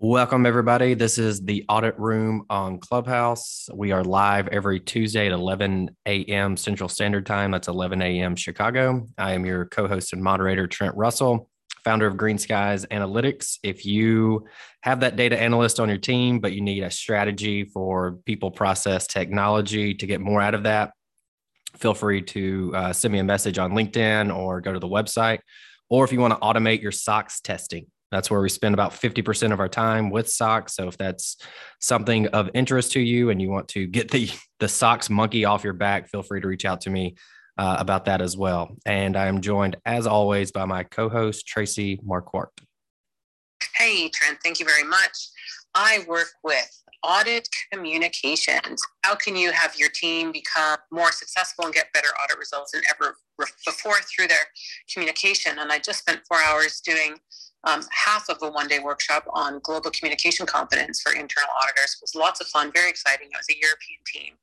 Welcome, everybody. This is the Audit Room on Clubhouse. We are live every Tuesday at 11 a.m. Central Standard Time. That's 11 a.m. Chicago. I am your co host and moderator, Trent Russell, founder of Green Skies Analytics. If you have that data analyst on your team, but you need a strategy for people, process, technology to get more out of that, feel free to uh, send me a message on LinkedIn or go to the website. Or if you want to automate your SOX testing, that's where we spend about 50% of our time with SOX. So if that's something of interest to you and you want to get the, the SOX monkey off your back, feel free to reach out to me uh, about that as well. And I am joined, as always, by my co host, Tracie Marquardt. Hey, Trent, thank you very much. I work with audit communications. How can you have your team become more successful and get better audit results than ever before through their communication? And I just spent four hours doing um, half of a one day workshop on global communication competence for internal auditors. It was lots of fun, very exciting. It was a European team.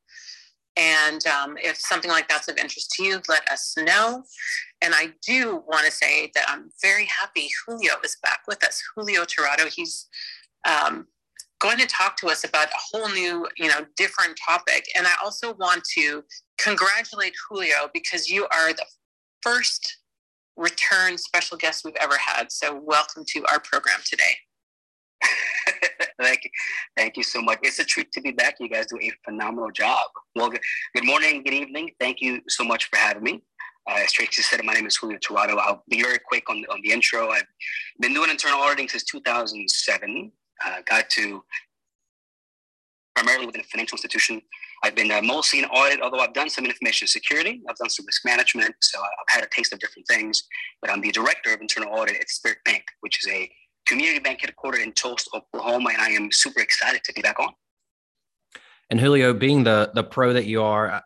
And um, if something like that's of interest to you, let us know. And I do want to say that I'm very happy Julio is back with us. Julio Tirado, he's um, going to talk to us about a whole new, you know, different topic. And I also want to congratulate Julio because you are the first return special guest we've ever had. So welcome to our program today. Thank you. Thank you so much. It's a treat to be back. You guys do a phenomenal job. Well, good, morning, good evening. Thank you so much for having me. Uh, as Tracie said, my name is Julio Tirado. I'll be very quick on, on the intro. I've been doing internal auditing since 2007. Uh, got to primarily within a financial institution. I've been uh, mostly in audit, although I've done some information security. I've done some risk management. So I've had a taste of different things. But I'm the director of internal audit at Spirit Bank, which is a community bank headquartered in Tulsa, Oklahoma. And I am super excited to be back on. And Julio, being the the pro that you are, uh,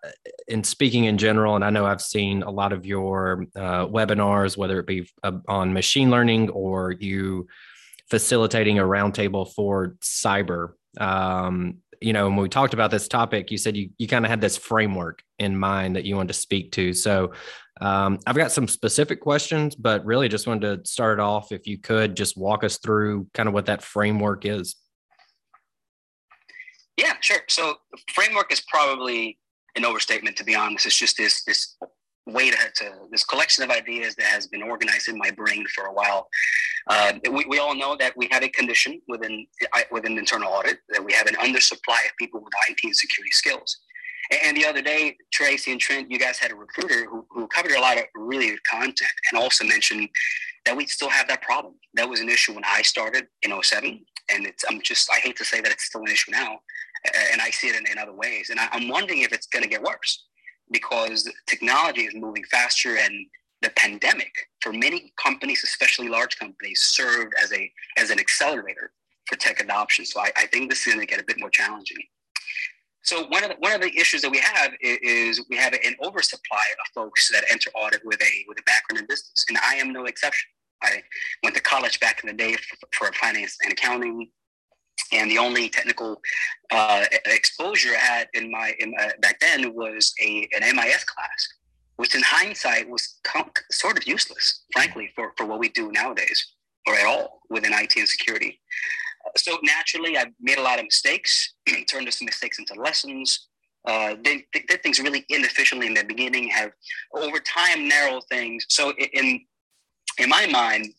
in speaking in general, and I know I've seen a lot of your uh, webinars, whether it be uh, on machine learning or you facilitating a roundtable for cyber. Um, you know, when we talked about this topic, you said you, you kind of had this framework in mind that you wanted to speak to. So um, I've got some specific questions, but really just wanted to start off, if you could just walk us through kind of what that framework is. Yeah, sure. So framework is probably an overstatement, to be honest. It's just this this way to, to, this collection of ideas that has been organized in my brain for a while. Uh, we, we all know that we have a condition within within internal audit that we have an undersupply of people with IT and security skills. And the other day, Tracie and Trent, you guys had a recruiter who, who covered a lot of really good content and also mentioned that we still have that problem. That was an issue when I started in 07. And it's, I'm just, I hate to say that it's still an issue now. And I see it in, in other ways. And I, I'm wondering if it's going to get worse because technology is moving faster and the pandemic for many companies, especially large companies, served as a as an accelerator for tech adoption. So I, I think this is going to get a bit more challenging. So one of the, one of the issues that we have is, we have an oversupply of folks that enter audit with a with a background in business, and I am no exception. I went to college back in the day for, for finance and accounting and the only technical uh, exposure I had in my, in my, back then was a an MIS class, which in hindsight was sort of useless, frankly, for, for what we do nowadays or at all within IT and security. So naturally, I made a lot of mistakes, turned those mistakes into lessons. Uh, did, did things really inefficiently in the beginning, have over time narrowed things. So in in my mind,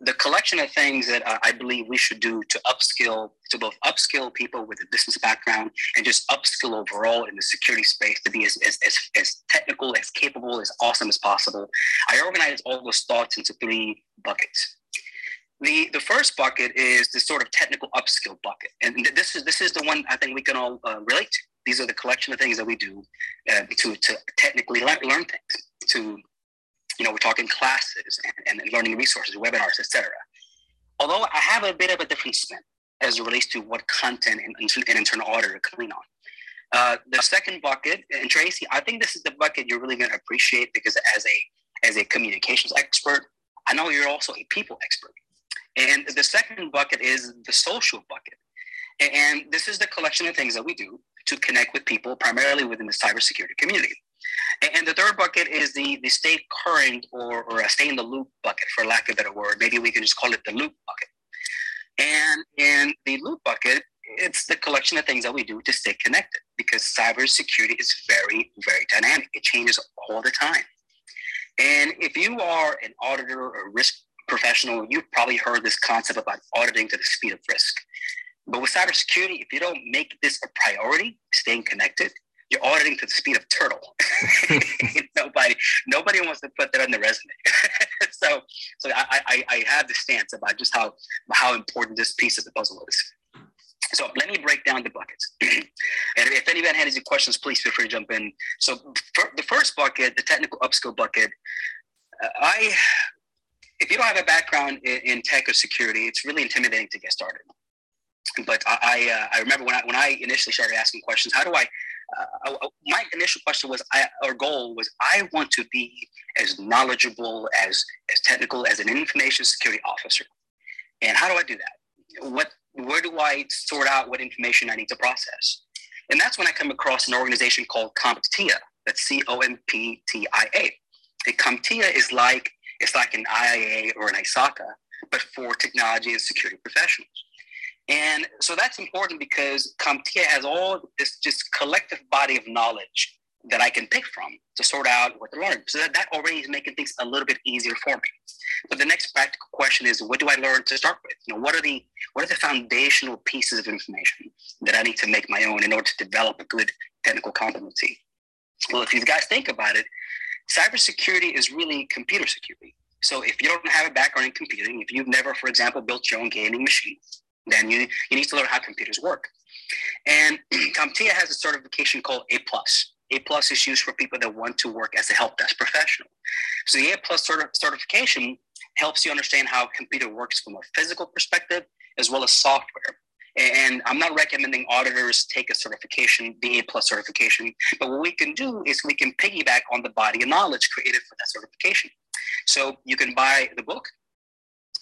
the collection of things that uh, I believe we should do to upskill, to both upskill people with a business background and just upskill overall in the security space to be as, as, as, as technical, as capable, as awesome as possible. I organize all those thoughts into three buckets. The, the first bucket is the sort of technical upskill bucket. And this is, this is the one I think we can all uh, relate to. These are the collection of things that we do uh, to, to technically learn things, to you know, we're talking classes and, and learning resources, webinars, etc. Although I have a bit of a different spin as it relates to what content and, and internal audit are clean on. Uh, the second bucket, and Tracie, I think this is the bucket you're really going to appreciate because as a as a communications expert, I know you're also a people expert. And the second bucket is the social bucket. And this is the collection of things that we do to connect with people, primarily within the cybersecurity community. And the third bucket is the, the stay current or, or a stay in the loop bucket, for lack of a better word. Maybe we can just call it the loop bucket. And in the loop bucket, it's the collection of things that we do to stay connected because cybersecurity is very, very dynamic. It changes all the time. And if you are an auditor or risk professional, you've probably heard this concept about auditing to the speed of risk. But with cybersecurity, if you don't make this a priority, staying connected, you're auditing to the speed of turtle. nobody, nobody wants to put that on the resume. so, so I, I, I have the stance about just how how important this piece of the puzzle is. So let me break down the buckets. and if anyone has any questions, please feel free to jump in. So the first bucket, the technical upskill bucket, uh, I, if you don't have a background in, in tech or security, it's really intimidating to get started but I I, uh, I, remember when I when I initially started asking questions, how do I? Uh, my initial question was, I, our goal was, I want to be as knowledgeable as as technical as an information security officer, and how do I do that? What where do I sort out what information I need to process? And that's when I come across an organization called CompTIA. That's C O M P T I A. And CompTIA is like it's like an IIA or an ISACA, but for technology and security professionals. And so that's important because CompTIA has all this just collective body of knowledge that I can pick from to sort out what to learn. So that, that already is making things a little bit easier for me. But the next practical question is what do I learn to start with? You know, what are the what are the foundational pieces of information that I need to make my own in order to develop a good technical competency? Well, if you guys think about it, cybersecurity is really computer security. So if you don't have a background in computing, if you've never, for example, built your own gaming machine, then you, you need to learn how computers work. And CompTIA has a certification called A plus. A plus is used for people that want to work as a help desk professional. So the A plus cert- certification helps you understand how a computer works from a physical perspective as well as software. And I'm not recommending auditors take a certification, the A plus certification, but what we can do is we can piggyback on the body of knowledge created for that certification. So you can buy the book,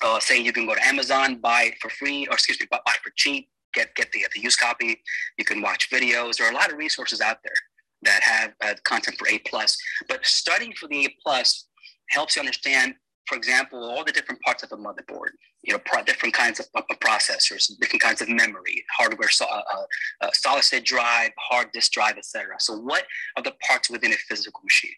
uh, say you can go to Amazon, buy it for free, or excuse me, buy it for cheap, get get the, the used copy. You can watch videos. There are a lot of resources out there that have uh, content for A plus. But studying for the A plus helps you understand, for example, all the different parts of a motherboard. You know, pro- different kinds of, of, processors, different kinds of memory, hardware, so, uh, uh, uh, solid state drive, hard disk drive, etc. So, what are the parts within a physical machine?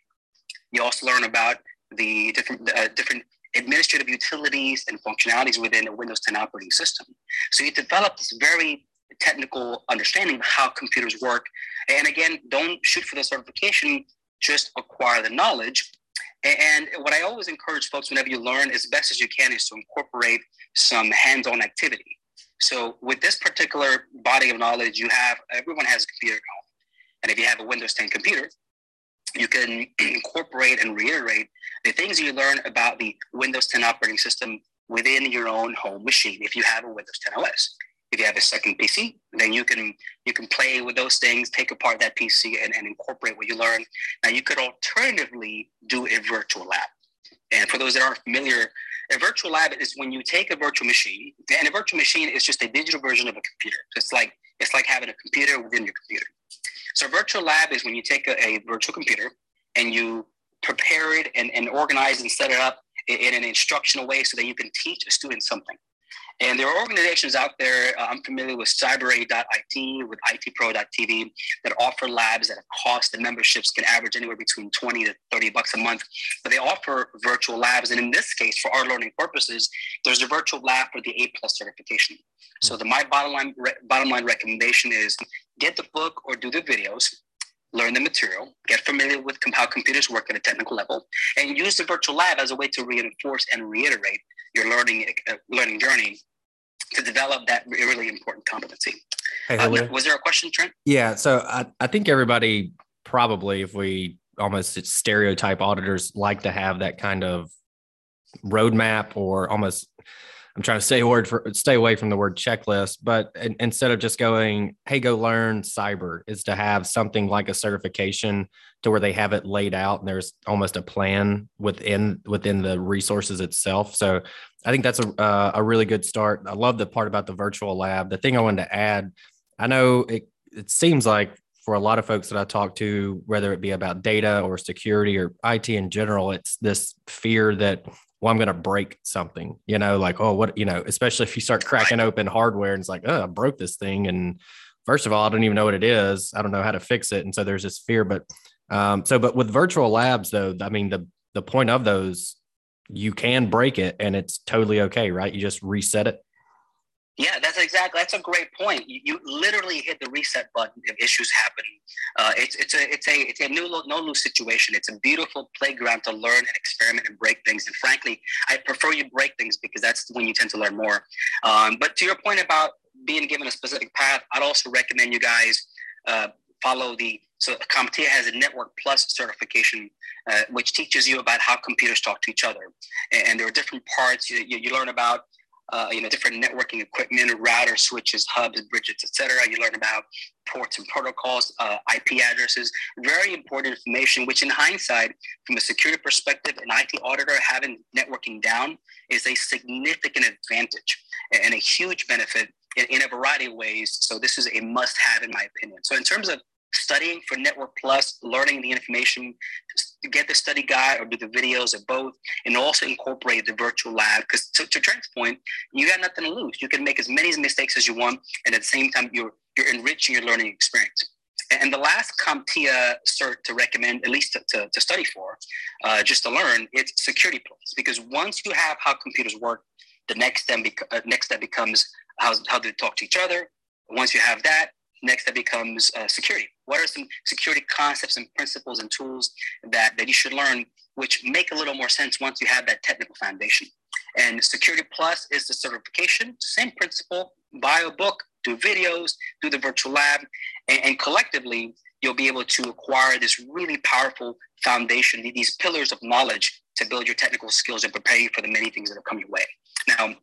You also learn about the different uh, different administrative utilities and functionalities within a Windows 10 operating system. So you develop this very technical understanding of how computers work. And again, don't shoot for the certification, just acquire the knowledge. And what I always encourage folks whenever you learn as best as you can is to incorporate some hands-on activity. So with this particular body of knowledge, you have everyone has a computer at home. And if you have a Windows 10 computer, you can incorporate and reiterate the things you learn about the Windows 10 operating system within your own home machine if you have a Windows 10 OS. If you have a second PC, then you can you can play with those things, take apart that PC and, and incorporate what you learn. Now you could alternatively do a virtual lab. And for those that aren't familiar, a virtual lab is when you take a virtual machine, and a virtual machine is just a digital version of a computer. It's like it's like having a computer within your computer. So virtual lab is when you take a, a virtual computer and you prepare it and, and organize and set it up in, in, an instructional way so that you can teach a student something. And there are organizations out there, uh, I'm familiar with cybrary.it, with itpro.tv, that offer labs at a cost. The memberships can average anywhere between 20 to 30 bucks a month, but they offer virtual labs. And in this case, for our learning purposes, there's a virtual lab for the A plus certification. So the my bottom line bottom line recommendation is get the book or do the videos, learn the material, get familiar with how computers work at a technical level, and use the virtual lab as a way to reinforce and reiterate your learning uh, learning journey to develop that really important competency. Hey, uh, was there a question, Trent? Yeah. So I, I think everybody probably, if we almost stereotype auditors, like to have that kind of roadmap or almost I'm trying to stay word for stay away from the word checklist, but in, instead of just going, "Hey, go learn cyber," is to have something like a certification to where they have it laid out and there's almost a plan within within the resources itself. So I think that's a uh, a really good start. I love the part about the virtual lab. The thing I wanted to add, I know it it seems like for a lot of folks that I talk to, whether it be about data or security or IT in general, it's this fear that well, I'm going to break something, you know, like, oh, what, you know, especially if you start cracking open hardware and it's like, oh, I broke this thing. And first of all, I don't even know what it is. I don't know how to fix it. And so there's this fear. But um, so, but with virtual labs, though, I mean, the, the point of those, you can break it and it's totally okay, right? You just reset it. Yeah, that's exactly. That's a great point. You, you literally hit the reset button if issues happen. Uh, it's it's a it's a it's a new no lose situation. It's a beautiful playground to learn and experiment and break things. And frankly, I prefer you break things because that's when you tend to learn more. Um, but to your point about being given a specific path, I'd also recommend you guys uh, follow the so CompTIA has a Network Plus certification, uh, which teaches you about how computers talk to each other, and, and there are different parts you, you, you learn about uh, you know, different networking equipment, routers, switches, hubs, bridges, etc. You learn about ports and protocols, uh, IP addresses, very important information, which in hindsight, from a security perspective, an IT auditor having networking down is a significant advantage and a huge benefit in, in a variety of ways. So this is a must have in my opinion. So in terms of studying for Network Plus, learning the information, get the study guide or do the videos of both, and also incorporate the virtual lab. Because to, to Trent's point, you got nothing to lose. You can make as many mistakes as you want, and at the same time, you're you're enriching your learning experience. And the last CompTIA cert to recommend, at least to, to, to study for, uh, just to learn, it's Security Plus. Because once you have how computers work, the next step, bec- uh, next step becomes how, how they talk to each other. Once you have that, next step becomes uh, security. What are some security concepts and principles and tools that, that you should learn, which make a little more sense once you have that technical foundation? And Security Plus is the certification, same principle, buy a book, do videos, do the virtual lab, and, and collectively, you'll be able to acquire this really powerful foundation, these pillars of knowledge to build your technical skills and prepare you for the many things that have come your way. Now,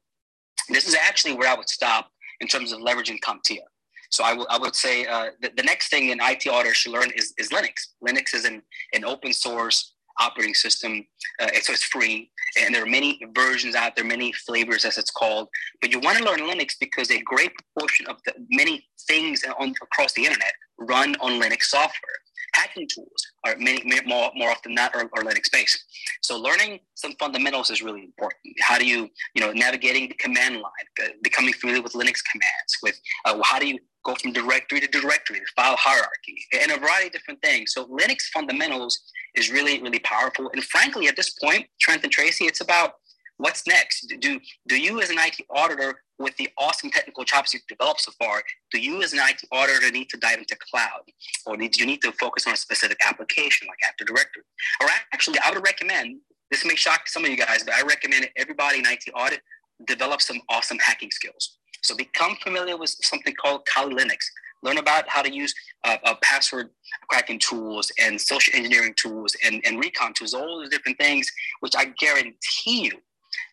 this is actually where I would stop in terms of leveraging CompTIA. So I, w- I would say uh, the, the next thing an IT auditor should learn is, is Linux. Linux is an, an open source operating system. Uh, so it's free, and there are many versions out there, many flavors as it's called. But you want to learn Linux because a great proportion of the many things on, across the internet run on Linux software hacking tools are many, more, more often than not are, are Linux based. So learning some fundamentals is really important. How do you, you know, navigating the command line, uh, becoming familiar with Linux commands, with uh, how do you go from directory to directory, file hierarchy, and a variety of different things. So Linux fundamentals is really, really powerful. And frankly, at this point, Trent and Tracie, it's about what's next? Do, do you as an IT auditor with the awesome technical chops you've developed so far, do you as an IT auditor need to dive into cloud? Or do you need to focus on a specific application like Active Directory? Or actually, I would recommend, this may shock some of you guys, but I recommend everybody in IT audit develop some awesome hacking skills. So become familiar with something called Kali Linux. Learn about how to use uh, uh, password cracking tools and social engineering tools and, and recon tools, all those different things, which I guarantee you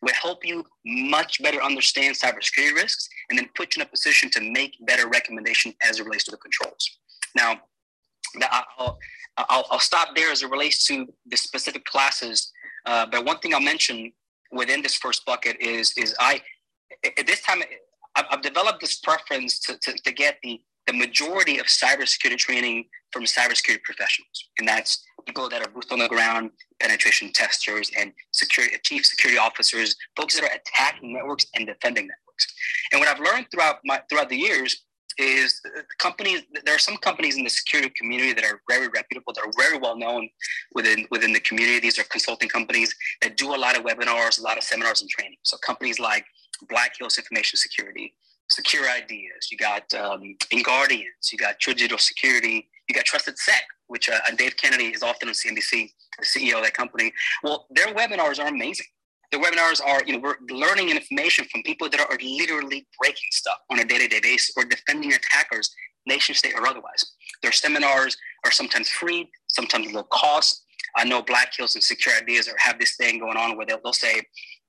will help you much better understand cybersecurity risks and then put you in a position to make better recommendation as it relates to the controls. Now, I'll, I'll, I'll stop there as it relates to the specific classes. Uh, but one thing I'll mention within this first bucket is, is I, at this time, I've developed this preference to, to, to get the, the majority of cybersecurity training from cybersecurity professionals. And that's people that are boots on the ground, penetration testers, and security chief security officers, folks that are attacking networks and defending networks. And what I've learned throughout my throughout the years is companies. There are some companies in the security community that are very reputable, that are very well known within within the community. These are consulting companies that do a lot of webinars, a lot of seminars and training. So companies like Black Hills Information Security, Secure Ideas, you got um, Guardians, you got True Digital Security, you got Trusted Sec, which uh, Dave Kennedy is often on CNBC, the CEO of that company. Well, their webinars are amazing. The webinars are, you know, we're learning information from people that are literally breaking stuff on a day-to-day basis or defending attackers, nation state or otherwise. Their seminars are sometimes free, sometimes low cost. I know Black Hills and Secure Ideas are, have this thing going on where they'll, they'll say,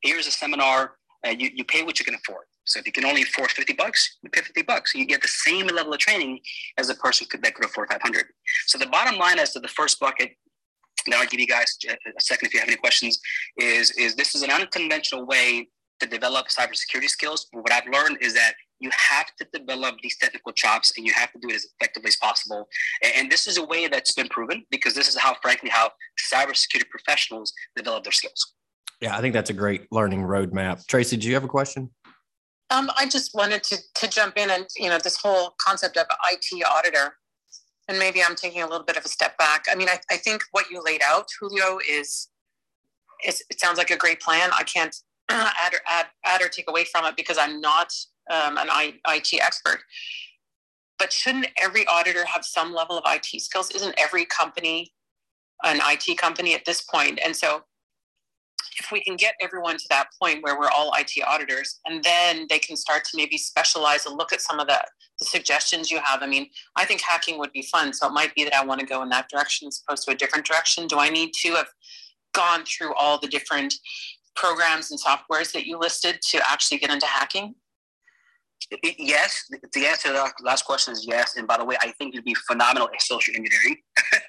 here's a seminar, you, you pay what you can afford. So if you can only afford 50 bucks, you pay 50 bucks. You get the same level of training as a person could, that could afford 500. So the bottom line as to the first bucket, now I'll give you guys a second if you have any questions, is, is this is an unconventional way to develop cybersecurity skills. But what I've learned is that you have to develop these technical chops and you have to do it as effectively as possible. And this is a way that's been proven because this is how, frankly, how cybersecurity professionals develop their skills Yeah, I think that's a great learning roadmap. Tracie, do you have a question? Um, I just wanted to to jump in and you know this whole concept of IT auditor, and maybe I'm taking a little bit of a step back. I mean, I, I think what you laid out, Julio, is, is it sounds like a great plan. I can't add or add, add or take away from it because I'm not um, an I, IT expert. But shouldn't every auditor have some level of IT skills? Isn't every company an IT company at this point? And so if we can get everyone to that point where we're all IT auditors, and then they can start to maybe specialize and look at some of the, the, suggestions you have. I mean, I think hacking would be fun. So it might be that I want to go in that direction as opposed to a different direction. Do I need to have gone through all the different programs and softwares that you listed to actually get into hacking? Yes, the answer to that last question is yes. And by the way, I think you'd be phenomenal at social engineering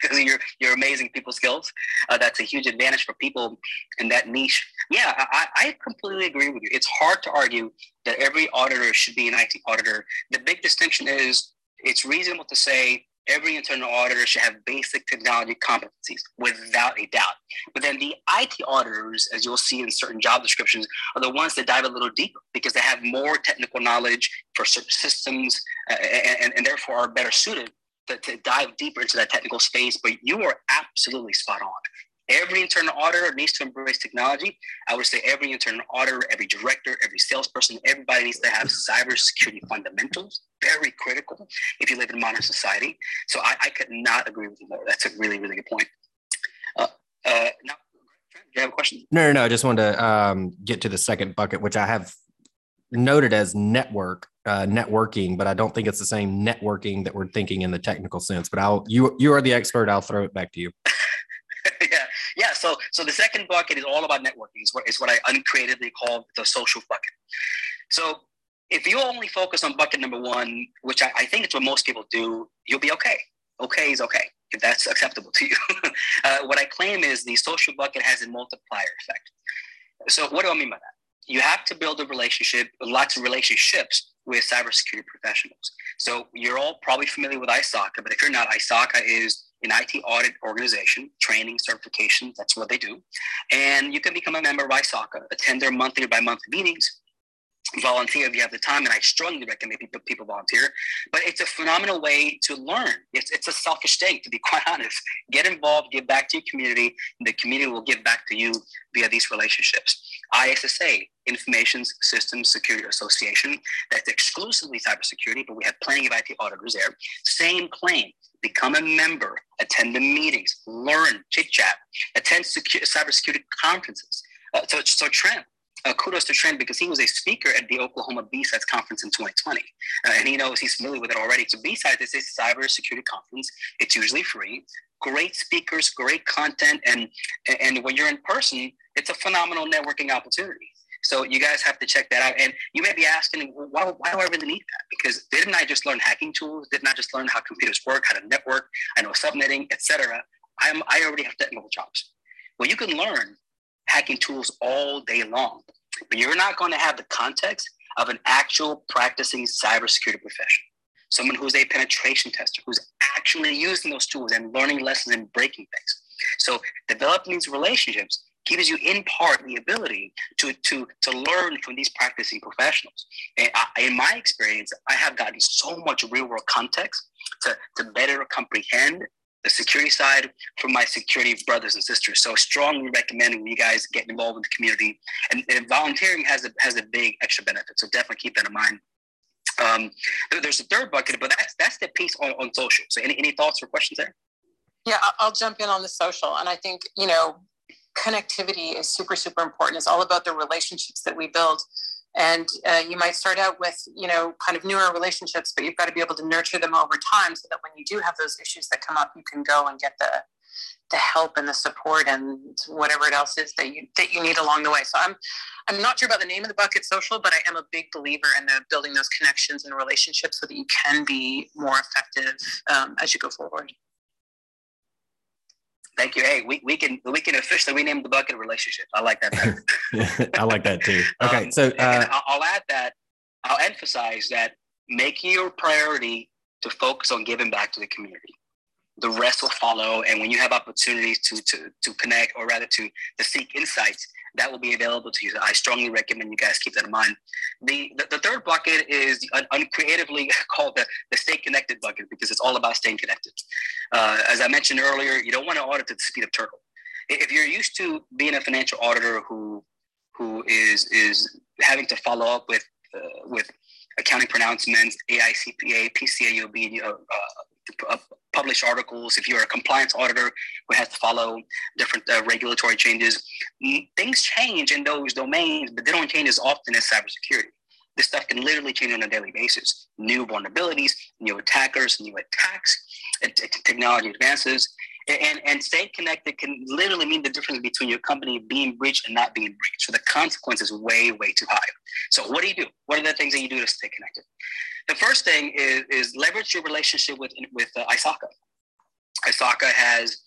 because you're you're amazing people skills. Uh, that's a huge advantage for people in that niche. Yeah, I, I completely agree with you. It's hard to argue that every auditor should be an IT auditor. The big distinction is it's reasonable to say every internal auditor should have basic technology competencies without a doubt. But then the IT auditors, as you'll see in certain job descriptions, are the ones that dive a little deeper because they have more technical knowledge for certain systems uh, and, and, therefore are better suited to, to dive deeper into that technical space. But you are absolutely spot on. Every internal auditor needs to embrace technology. I would say every internal auditor, every director, every salesperson, everybody needs to have cybersecurity fundamentals. Very critical if you live in modern society. So I, I could not agree with you more. That's a really, really good point. Uh, uh, now, do you have a question? No, no, no. I just wanted to um, get to the second bucket, which I have noted as network uh, networking, but I don't think it's the same networking that we're thinking in the technical sense. But I'll you you are the expert. I'll throw it back to you. yeah, yeah. So, so the second bucket is all about networking. Is what, it's what I uncreatively call the social bucket. So, if you only focus on bucket number one, which I, I think it's what most people do, you'll be okay. Okay is okay if that's acceptable to you. uh, what I claim is the social bucket has a multiplier effect. So, what do I mean by that? You have to build a relationship, lots of relationships with cybersecurity professionals. So you're all probably familiar with ISACA, but if you're not, ISACA is an IT audit organization, training, certification, that's what they do. And you can become a member of ISACA, attend their monthly or bi-monthly meetings, volunteer if you have the time, and I strongly recommend people, people volunteer. But it's a phenomenal way to learn. It's, it's a selfish thing, to be quite honest. Get involved, give back to your community, and the community will give back to you via these relationships. ISSA, Information Systems Security Association, that's exclusively cybersecurity, but we have plenty of IT auditors there. Same claim. Become a member, attend the meetings, learn, chit chat, attend secure, cybersecurity conferences. Uh, so, so Trent, uh, kudos to Trent because he was a speaker at the Oklahoma B-Sides conference in 2020. Uh, and he knows he's familiar with it already. So B-Sides is a cybersecurity conference. It's usually free. Great speakers, great content. And, and when you're in person, it's a phenomenal networking opportunity. So you guys have to check that out. And you may be asking, why, why do I really need that? Because didn't I just learn hacking tools? Didn't I just learn how computers work, how to network? I know subnetting, etc. I'm I already have technical jobs. Well, you can learn hacking tools all day long, but you're not going to have the context of an actual practicing cybersecurity professional. Someone who's a penetration tester, who's actually using those tools and learning lessons and breaking things. So developing these relationships gives you in part the ability to, to, to learn from these practicing professionals. And I, in my experience, I have gotten so much real world context to, to better comprehend the security side from my security brothers and sisters. So strongly recommending you guys get involved in the community. And, and volunteering has a has a big extra benefit. So definitely keep that in mind. Um, there's a third bucket, but that's that's the piece on, on social. So any, any thoughts or questions there? Yeah, I'll jump in on the social. And I think, you know, connectivity is super, super important. It's all about the relationships that we build and uh, you might start out with you know kind of newer relationships but you've got to be able to nurture them over time so that when you do have those issues that come up you can go and get the the help and the support and whatever it else is that you that you need along the way. So i'm i'm not sure about the name of the bucket social but i am a big believer in the building those connections and relationships so that you can be more effective um, as you go forward Thank you. Hey, we, we can we can officially rename the bucket relationship. I like that better. I like that too. Okay, um, so uh, I'll add that. I'll emphasize that making your priority to focus on giving back to the community. The rest will follow, and when you have opportunities to to to connect, or rather to to seek insights, that will be available to you. So I strongly recommend you guys keep that in mind. The, the, the third bucket is un- uncreatively called the, the stay connected bucket because it's all about staying connected. Uh, as I mentioned earlier, you don't want to audit at the speed of turtle. If you're used to being a financial auditor who who is is having to follow up with uh, with accounting pronouncements, AICPA, PCAOB, uh, uh, publish articles. If you're a compliance auditor who has to follow different uh, regulatory changes, things change in those domains, but they don't change as often as cybersecurity. This stuff can literally change on a daily basis. New vulnerabilities, new attackers, new attacks, technology advances. And, and staying connected can literally mean the difference between your company being breached and not being breached. So the consequence is way, way too high. So what do you do? What are the things that you do to stay connected? The first thing is, is leverage your relationship with, with uh, ISACA. ISACA has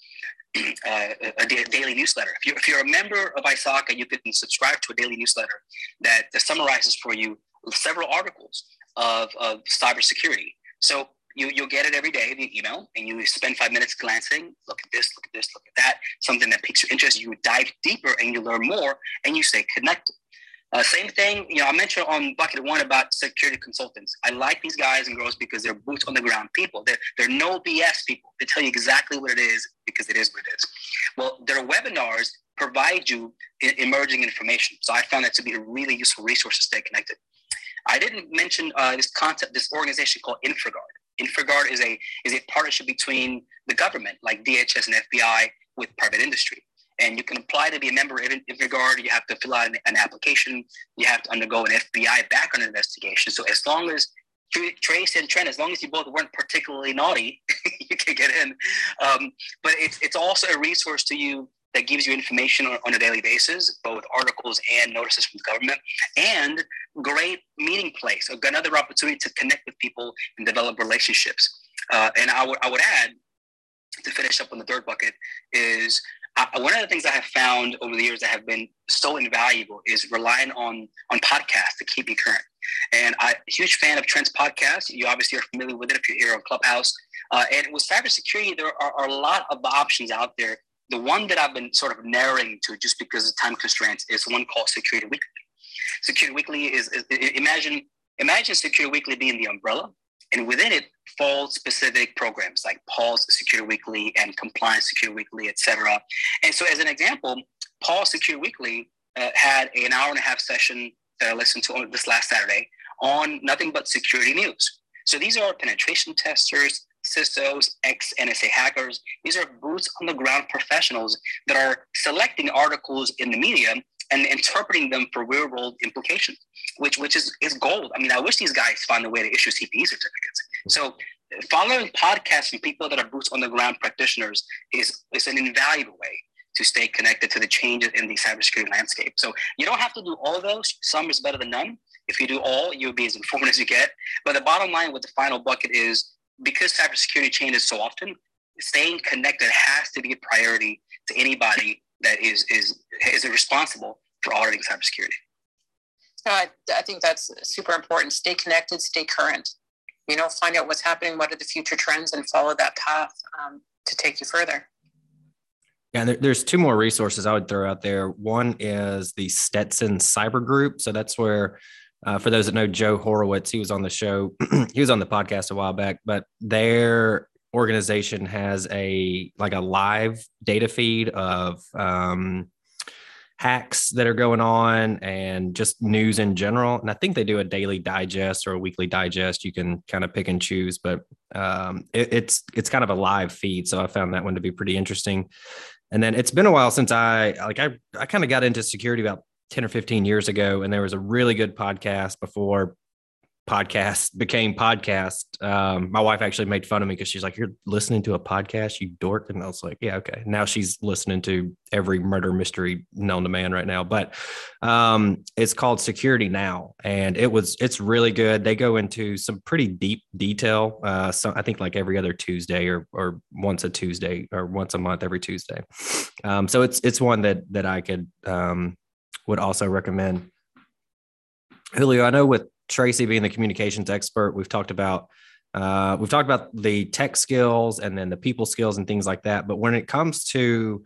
uh, a daily newsletter. If you're, if you're a member of ISACA, you can subscribe to a daily newsletter that, that summarizes for you several articles of, of cybersecurity. So you, you'll get it every day via email and you spend five minutes glancing, look at this, look at this, look at that, something that piques your interest. You dive deeper and you learn more and you stay connected. Uh, same thing, you know, I mentioned on bucket one about security consultants. I like these guys and girls because they're boots on the ground people. They're, they're no BS people. They tell you exactly what it is because it is what it is. Well, their webinars provide you emerging information. So I found that to be a really useful resource to stay connected. I didn't mention uh, this concept, this organization called InfraGard. InfraGard is a is a partnership between the government, like DHS and FBI, with private industry. And you can apply to be a member of InfraGard. You have to fill out an, an application. You have to undergo an FBI background investigation. So as long as Trace and Trent, as long as you both weren't particularly naughty, you can get in. Um, but it's it's also a resource to you that gives you information on, on, a daily basis, both articles and notices from the government, and great meeting place, another opportunity to connect with people and develop relationships. Uh, and I would I would add to finish up on the third bucket is uh, one of the things I have found over the years that have been so invaluable is relying on on podcasts to keep me current. And I'm a huge fan of Trent's podcast. You obviously are familiar with it if you're here on Clubhouse. Uh, and with cybersecurity, there are, are, a lot of options out there the one that I've been sort of narrowing to just because of time constraints is one called Security Weekly. Security Weekly is, is, is imagine imagine Security Weekly being the umbrella, and within it fall specific programs like Paul's Secure Weekly and Compliance Secure Weekly, etc. And so, as an example, Paul's Secure Weekly uh, had an hour and a half session that I listened to this last Saturday on nothing but security news. So these are penetration testers, CISOs, ex NSA hackers. These are boots on the ground professionals that are selecting articles in the media and interpreting them for real world implications, which which is is gold. I mean, I wish these guys found a way to issue CPE certificates. So following podcasts from people that are boots on the ground practitioners is is an invaluable way to stay connected to the changes in the cybersecurity landscape. So you don't have to do all those. Some is better than none. If you do all, you'll be as informed as you get. But the bottom line with the final bucket is because cybersecurity changes so often, staying connected has to be a priority to anybody that is is is responsible for auditing cybersecurity. Uh, I think that's super important. Stay connected, stay current. You know, find out what's happening, what are the future trends, and follow that path um, to take you further. Yeah, there, there's two more resources I would throw out there. One is the Stetson Cyber Group. So that's where uh, for those that know Joe Horowitz, he was on the show. he was on the podcast a while back, but their organization has a like a live data feed of um, hacks that are going on and just news in general. And I think they do a daily digest or a weekly digest. You can kind of pick and choose, but um, it, it's it's kind of a live feed. So I found that one to be pretty interesting. And then it's been a while since I like I I kind of got into security about 10 or 15 years ago and there was a really good podcast before podcast became podcast. Um, my wife actually made fun of me because she's like you're listening to a podcast you dork. And i was like yeah okay. Now she's listening to every murder mystery known to man right now. But um, it's called security now and it was it's really good. They go into some pretty deep detail uh, so i think like every other tuesday or or once a tuesday or once a month every tuesday. Um, so it's it's one that that i could um, would also recommend. Julio, I know with Tracie being the communications expert, we've talked about uh, we've talked about the tech skills and then the people skills and things like that. But when it comes to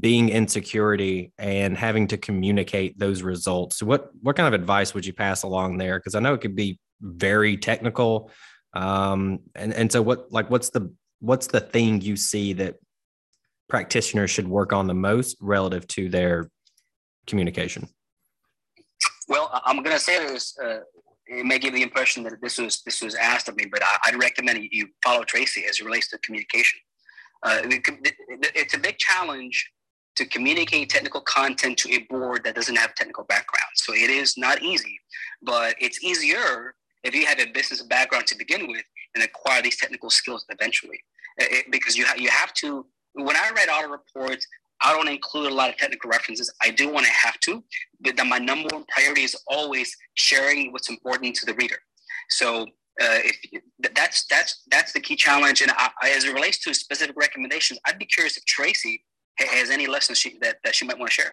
being in security and having to communicate those results. What what kind of advice would you pass along there? Because I know it could be very technical. Um, and and so what like what's the what's the thing you see that practitioners should work on the most relative to their communication? Well, I'm going to say this. Uh, it may give the impression that this was this was asked of me, but I, would recommend you follow Tracie as it relates to communication. Uh, it's a big challenge to communicate technical content to a board that doesn't have technical background. So it is not easy, but it's easier if you have a business background to begin with and acquire these technical skills eventually. It, because you, ha- you have to, when I write audit reports, I don't include a lot of technical references. I do when I have to, but then my number one priority is always sharing what's important to the reader. So uh, if that's that's that's the key challenge. And I, as it relates to specific recommendations, I'd be curious if Tracie has any lessons she, that, that she might want to share.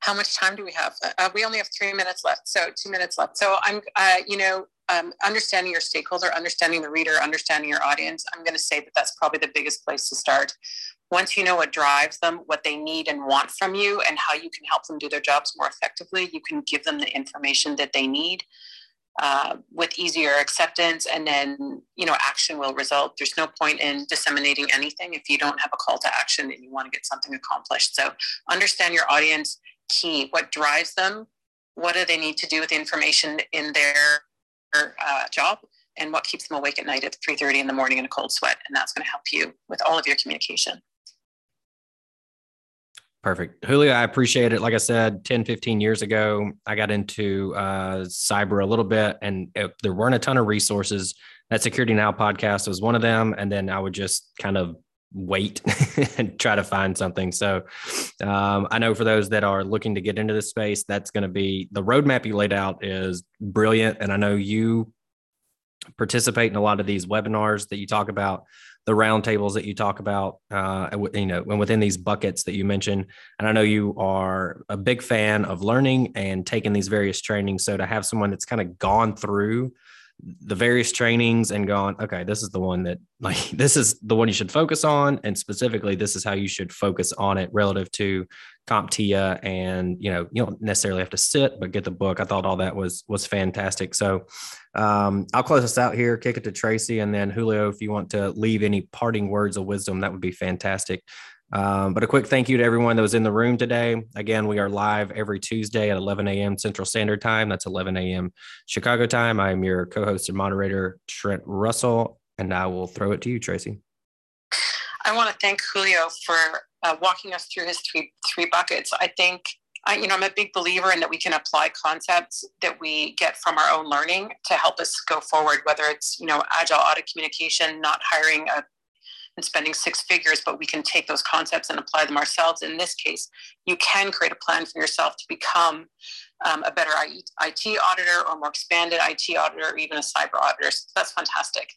How much time do we have? Uh, we only have three minutes left, so two minutes left. So I'm, uh, you know, um, understanding your stakeholder, understanding the reader, understanding your audience. I'm going to say that that's probably the biggest place to start. Once you know what drives them, what they need and want from you, and how you can help them do their jobs more effectively, you can give them the information that they need uh, with easier acceptance. And then you know action will result. There's no point in disseminating anything if you don't have a call to action and you want to get something accomplished. So understand your audience key what drives them what do they need to do with the information in their uh, job and what keeps them awake at night at 3.30 in the morning in a cold sweat. And that's going to help you with all of your communication Perfect. Julio, I appreciate it. Like I said, 10, 15 years ago, I got into uh, cyber a little bit and it, there weren't a ton of resources. That Security Now podcast was one of them. And then I would just kind of wait and try to find something. So um, I know for those that are looking to get into this space, that's going to be the roadmap you laid out is brilliant. And I know you participate in a lot of these webinars that you talk about the roundtables that you talk about, uh, you know, and within these buckets that you mentioned. And I know you are a big fan of learning and taking these various trainings. So to have someone that's kind of gone through the various trainings and gone, okay, this is the one that like this is the one you should focus on, and specifically this is how you should focus on it relative to CompTIA, and you know you don't necessarily have to sit, but get the book. I thought all that was was fantastic. So um, I'll close this out here, kick it to Tracie, and then Julio, if you want to leave any parting words of wisdom, that would be fantastic. Um, but a quick thank you to everyone that was in the room today. Again, we are live every Tuesday at 11 a.m. Central Standard Time. That's 11 a.m. Chicago time. I am your co host and moderator, Trent Russell, and I will throw it to you, Tracie. I want to thank Julio for uh, walking us through his three, three buckets. I think. I, you know, I'm a big believer in that we can apply concepts that we get from our own learning to help us go forward, whether it's, you know, agile audit communication, not hiring a and spending six figures, but we can take those concepts and apply them ourselves. In this case, you can create a plan for yourself to become um, a better IT auditor or more expanded IT auditor or even a cyber auditor. So that's fantastic.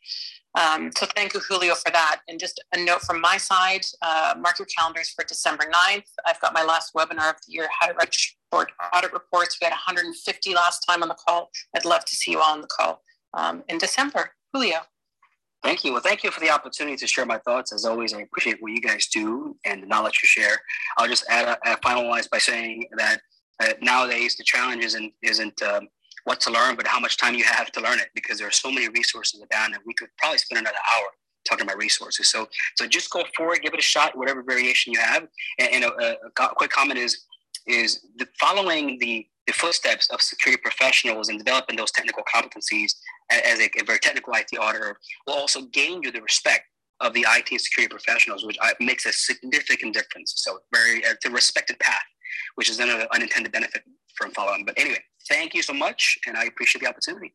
Um, so thank you, Julio, for that. And just a note from my side, uh, mark your calendars for December 9th. I've got my last webinar of the year, how to write audit reports. We had 150 last time on the call. I'd love to see you all on the call um, in December. Julio. Thank you. Well, thank you for the opportunity to share my thoughts. As always, I appreciate what you guys do and the knowledge you share. I'll just add, uh, finalize by saying that uh, nowadays the challenge isn't isn't um, what to learn, but how much time you have to learn it, because there are so many resources abound, and we could probably spend another hour talking about resources. So, so just go forward, give it a shot, whatever variation you have. And, and a, a, quick comment is is the following the the footsteps of security professionals and developing those technical competencies as a, a, very technical IT auditor will also gain you the respect of the IT security professionals, which makes a significant difference. So very, it's a respected path, which is another unintended benefit from following. But anyway, thank you so much, and I appreciate the opportunity.